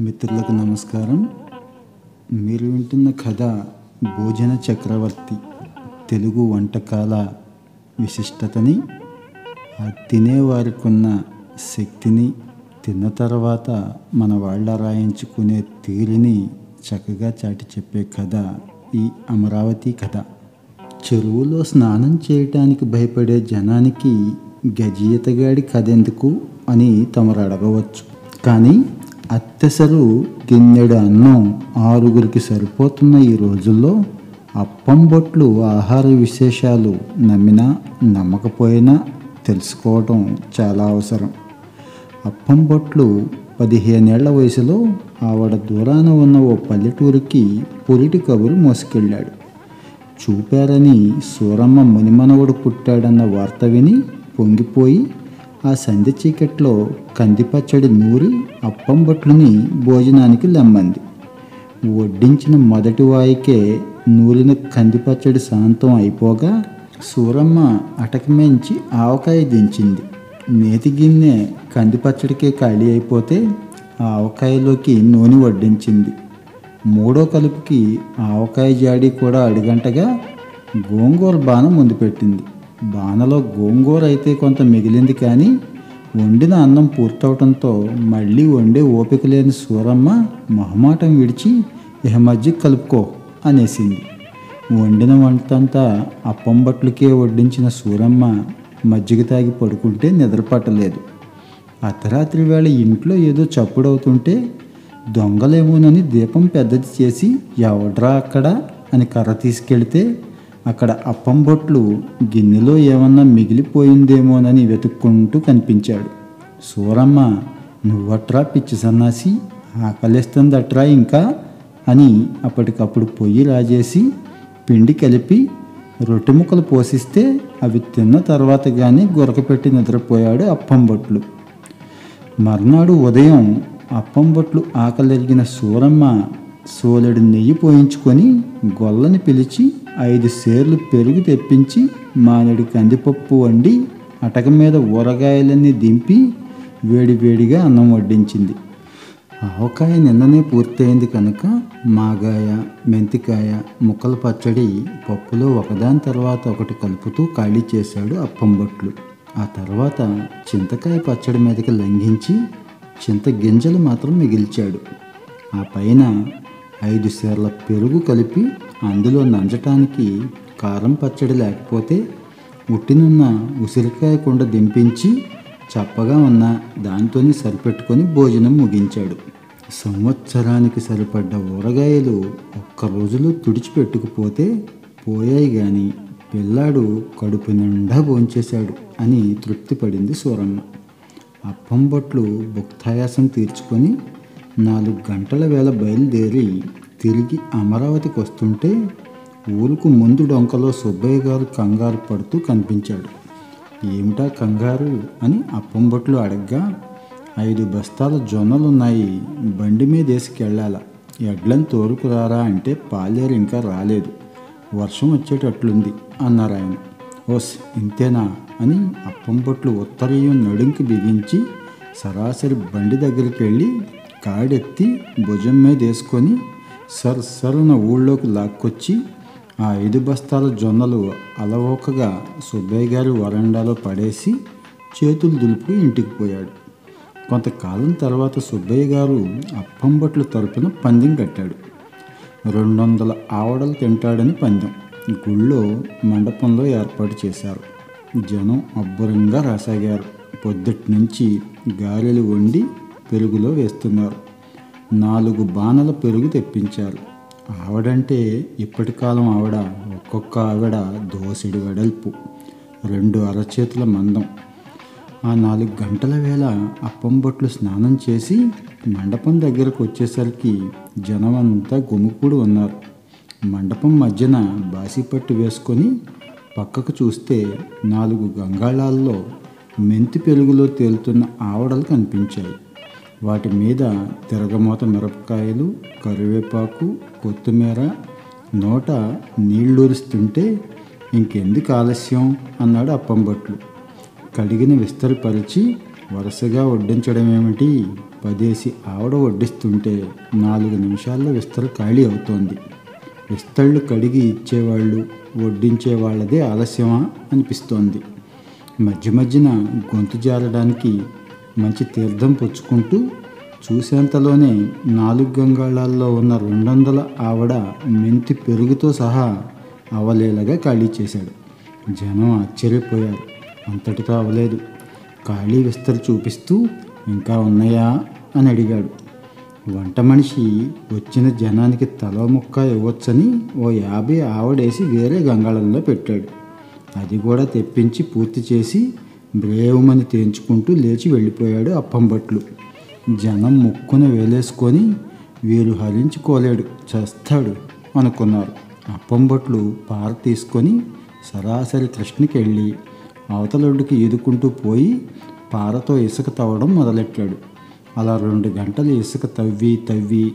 మిత్రులకు నమస్కారం. మీరు వింటున్న కథ భోజన చక్రవర్తి తెలుగు వంటకాల విశిష్టతని ఆ తినేవారికి ఉన్న శక్తిని తిన్న తర్వాత మన వాళ్ళ రాయించుకునే తీరుని చక్కగా చాటి చెప్పే కథ ఈ అమరావతి కథ. చెరువులో స్నానం చేయటానికి భయపడే జనానికి గజీయతగాడి కథ ఎందుకు అని తమరు అడగవచ్చు. కానీ అత్తెసరు గిన్నెడు అన్నం ఆరుగురికి సరిపోతున్న ఈ రోజుల్లో అప్పం బొట్లు ఆహార విశేషాలు నమ్మినా నమ్మకపోయినా తెలుసుకోవటం చాలా అవసరం. అప్పం బొట్లు పదిహేనేళ్ళ వయసులో ఆవిడ దూరాన ఉన్న ఓ పల్లెటూరికి పొలిటి కబురు మోసుకెళ్ళాడు. చూపారని సూరమ్మ మునిమనవుడు పుట్టాడన్న వార్త విని పొంగిపోయి ఆ సంధి చీకట్లో కందిపచ్చడి నూరి అప్పం బొట్లని భోజనానికి లెమ్మంది. వడ్డించిన మొదటి వాయికే నూలిన కందిపచ్చడి శాంతం అయిపోగా సూరమ్మ అటకమించి ఆవకాయ దించింది. నేతి గిన్నె కందిపచ్చడికే ఖాళీ అయిపోతే ఆ ఆవకాయలోకి నూనె వడ్డించింది. మూడో కలుపుకి ఆవకాయ జాడి కూడా అడిగంటగా గోంగూర బాణ ముందు పెట్టింది. బాణలో గోంగూర అయితే కొంత మిగిలింది కానీ వండిన అన్నం పూర్తవటంతో మళ్ళీ వండే ఓపిక లేని సూరమ్మ మొహమాటం విడిచి ఇహ మజ్జిగ కలుపుకో అనేసింది. వండిన వంటంతా అప్పం బట్లకే వడ్డించిన సూరమ్మ మజ్జిగ తాగి పడుకుంటే నిద్రపట్టలేదు. అర్ధరాత్రి వేళ ఇంట్లో ఏదో చప్పుడవుతుంటే దొంగలేమోనని దీపం పెద్దది చేసి ఎవడ్రా అక్కడ? అని కర్ర తీసుకెళ్తే అక్కడ అప్పం బొట్లు గిన్నెలో ఏమన్నా మిగిలిపోయిందేమోనని వెతుక్కుంటూ కనిపించాడు. సూరమ్మ నువ్వట్రా పిచ్చి సన్నాసి? ఆకలిస్తుందట్రా ఇంకా? అని అప్పటికప్పుడు పొయ్యి రాజేసి పిండి కలిపి రొట్టె ముక్కలు పోసిస్తే అవి తిన్న తర్వాత కానీ గురకపెట్టి నిద్రపోయాడు అప్పం బొట్లు. మర్నాడు ఉదయం అప్పం బొట్లు ఆకలిగిన సూరమ్మ సోలెడు నెయ్యి పోయించుకొని గొల్లని పిలిచి ఐదు సేర్లు పెరుగు తెప్పించి మానేడు కందిపప్పు వండి అటక మీద ఊరగాయలన్నీ దింపి వేడివేడిగా అన్నం వడ్డించింది. ఆవకాయ నిన్ననే పూర్తయింది కనుక మాగాయ మెంతికాయ ముక్కల పచ్చడి పప్పులో ఒకదాని తర్వాత ఒకటి కలుపుతూ ఖాళీ చేశాడు అప్పం బొట్లు ఆ తర్వాత చింతకాయ పచ్చడి మీదకి లంఘించి చింత గింజలు మాత్రం మిగిల్చాడు. ఆ పైన ఐదు సేర్ల పెరుగు కలిపి అందులో నంచటానికి కారం పచ్చడి లేకపోతే ఉట్టినున్న ఉసిరికాయ కుండ దింపించి చప్పగా ఉన్న దానితోనే సరిపెట్టుకొని భోజనం ముగించాడు. సంవత్సరానికి సరిపడ్డ ఊరగాయలు ఒక్క రోజులో తుడిచిపెట్టుకుపోతే పోయాయి గాని పిల్లాడు కడుపు నిండా భోంచేశాడు అని తృప్తిపడింది సూరమ్మ. అప్పం బొట్లు భుక్తాయాసం తీర్చుకొని నాలుగు గంటల వేళ బయలుదేరి తిరిగి అమరావతికి వస్తుంటే ఊరుకు ముందు డొంకలో సుబ్బయ్య గారు కంగారు పడుతూ కనిపించాడు. ఏమిటా కంగారు? అని అప్పంబొట్లు అడగ్గా ఐదు బస్తాల జొన్నలున్నాయి బండి మీద వేసుకెళ్ళాల. ఎడ్లను తోలుకురారా అంటే పాలేరు ఇంకా రాలేదు. వర్షం వచ్చేటట్లుంది అన్నారు ఆయన. ఓస్ ఇంతేనా? అని అప్పంబొట్లు ఉత్తరీయం నడుంకి బిగించి సరాసరి బండి దగ్గరికి వెళ్ళి కాడెత్తి భుజం మీద వేసుకొని సర్ సరున ఊళ్ళోకి లాక్కొచ్చి ఆ ఐదు బస్తాల జొన్నలు అలవోకగా సుబ్బయ్య గారి వరండాలో పడేసి చేతులు దులుపు ఇంటికి పోయాడు. కొంతకాలం తర్వాత సుబ్బయ్య గారు అప్పంబట్ల తరపున పందెం కట్టాడు. రెండు వందల ఆవడలు తింటాడని పందెం గుళ్ళో మండపంలో ఏర్పాటు చేశారు. జనం అబ్బురంగా రాసాగారు. పొద్దుటి నుంచి గారెలు వండి పెరుగులో వేస్తున్నారు. నాలుగు బాణల పెరుగు తెప్పించారు. ఆవిడంటే ఇప్పటి కాలం ఆవిడ ఒక్కొక్క ఆవిడ దోసిడి వెడల్పు రెండు అరచేతుల మందం. ఆ నాలుగు గంటల వేళ అప్పం బొట్లు స్నానం చేసి మండపం దగ్గరకు వచ్చేసరికి జనం అంతా గుమికూడి ఉన్నారు. మండపం మధ్యన బాసిపట్టు వేసుకొని పక్కకు చూస్తే నాలుగు గంగాళాల్లో మెంతి పెరుగులో తేలుతున్న ఆవడలు కనిపించాయి. వాటి మీద తిరగమూత మిరపకాయలు కరివేపాకు కొత్తిమీర నోట నీళ్ళూరుస్తుంటే ఇంకెందుకు ఆలస్యం? అన్నాడు అప్పంబట్లు కడిగిన విస్తరిపరిచి వరుసగా వడ్డించడం ఏమిటి పదేసి ఆవిడ వడ్డిస్తుంటే నాలుగు నిమిషాల్లో విస్తర ఖాళీ అవుతోంది. విస్తళ్ళు కడిగి ఇచ్చేవాళ్ళు వడ్డించే వాళ్ళదే ఆలస్యమా? అనిపిస్తోంది. మధ్య మధ్యన గొంతు జారడానికి మంచి తీర్థం పుచ్చుకుంటూ చూసేంతలోనే నాలుగు గంగాళాల్లో ఉన్న రెండొందల ఆవడ ఆవిడ మెంతి పెరుగుతో సహా అవలేలగా ఖాళీ చేశాడు. జనం ఆశ్చర్యపోయారు. అంతటితో అవలేదు. ఖాళీ విస్తరి చూపిస్తూ ఇంకా ఉన్నాయా? అని అడిగాడు. వంట మనిషి వచ్చిన జనానికి తల ముక్క ఇవ్వచ్చని ఓ యాభై ఆవడేసి వేరే గంగాళంలో పెట్టాడు. అది కూడా తెప్పించి పూర్తి చేసి బ్రేవమని తేంచుకుంటూ లేచి వెళ్ళిపోయాడు అప్పంబట్లు జనం ముక్కున వేలేసుకొని వీరు హరించుకోలేడు చేస్తాడు అనుకున్నారు. అప్పంబట్లు పార తీసుకొని సరాసరి కృష్ణకి వెళ్ళి అవతలొడ్డుకి ఈదుకుంటూ పోయి పారతో ఇసుక తవ్వడం మొదలెట్టాడు. అలా రెండు గంటలు ఇసుక తవ్వి తవ్వి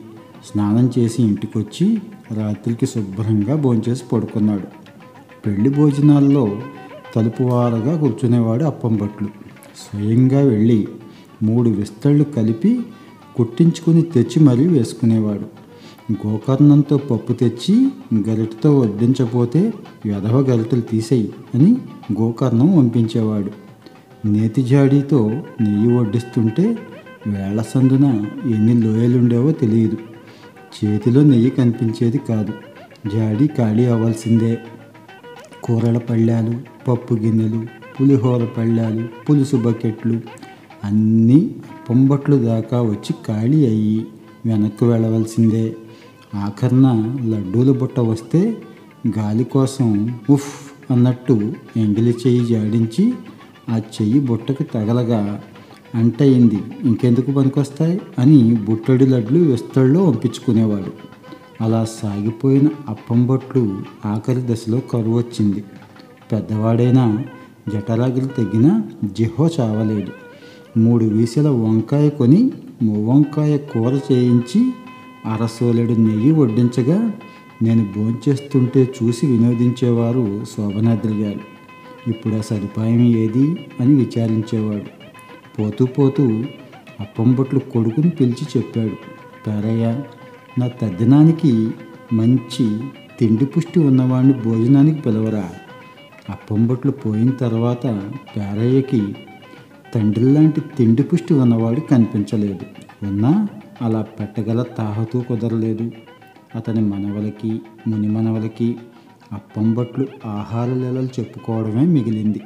స్నానం చేసి ఇంటికొచ్చి రాత్రికి శుభ్రంగా భోంచేసి పడుకున్నాడు. పెళ్ళి భోజనాల్లో తలుపువారగా కూర్చునేవాడు అప్పంబట్లు స్వయంగా వెళ్ళి మూడు విస్తళ్ళు కలిపి కుట్టించుకుని తెచ్చి మరీ వేసుకునేవాడు. గోకర్ణంతో పప్పు తెచ్చి గరిటతో వడ్డించపోతే వెధవ గరిటలు తీసేయి అని గోకర్ణం పంపించేవాడు నేతిజాడీతో నెయ్యి వడ్డిస్తుంటే వేళ్ళ సందున ఎన్ని లోయలుండేవో తెలియదు. చేతిలో నెయ్యి కనిపించేది కాదు. జాడీ ఖాళీ అవ్వాల్సిందే. కూరల పళ్ళాలు పప్పు గిన్నెలు పులిహోర పళ్ళాలు పులుసు బకెట్లు అన్నీ పొంబట్లు దాకా వచ్చి ఖాళీ అయ్యి వెనక్కు వెళ్ళవలసిందే. ఆఖరణ లడ్డూల బుట్ట వస్తే గాలి కోసం ఉఫ్ అన్నట్టు ఎంగిలి చెయ్యి జాడించి ఆ చెయ్యి బుట్టకి తగలగా అంటయింది ఇంకెందుకు పనికొస్తాయి? అని బుట్టడి లడ్లు విస్తళ్ళలో పంపించుకునేవాడు అలా సాగిపోయిన అప్పంబొట్లు ఆఖరి దశలో కరువు వచ్చింది పెద్దవాడైనా జఠరాగిలు తగ్గిన జిహో చావలేడు మూడు వీసెల వంకాయ కొని వంకాయ కూర చేయించి అరసోలెడు నెయ్యి వడ్డించగా నేను భోంచేస్తుంటే చూసి వినోదించేవారు శోభనాద్రి గారు ఇప్పుడు ఆ సదుపాయం ఏది? అని విచారించేవాడు. పోతూ పోతూ అప్పంబొట్లు కొడుకుని పిలిచి చెప్పాడు. పేరయ్య నా తద్దినానికి మంచి తిండి పుష్టి ఉన్నవాడిని భోజనానికి పిలవరా. అప్పంబొట్లు పోయిన తర్వాత పేరయ్యకి తండ్రిలాంటి తిండి పుష్టి ఉన్నవాడు కనిపించలేదు. ఉన్నా అలా పెట్టగల తాహతూ కుదరలేదు. అతని మనవలకి ముని మనవలకి అప్పంబొట్లు ఆహార లీలలు చెప్పుకోవడమే మిగిలింది.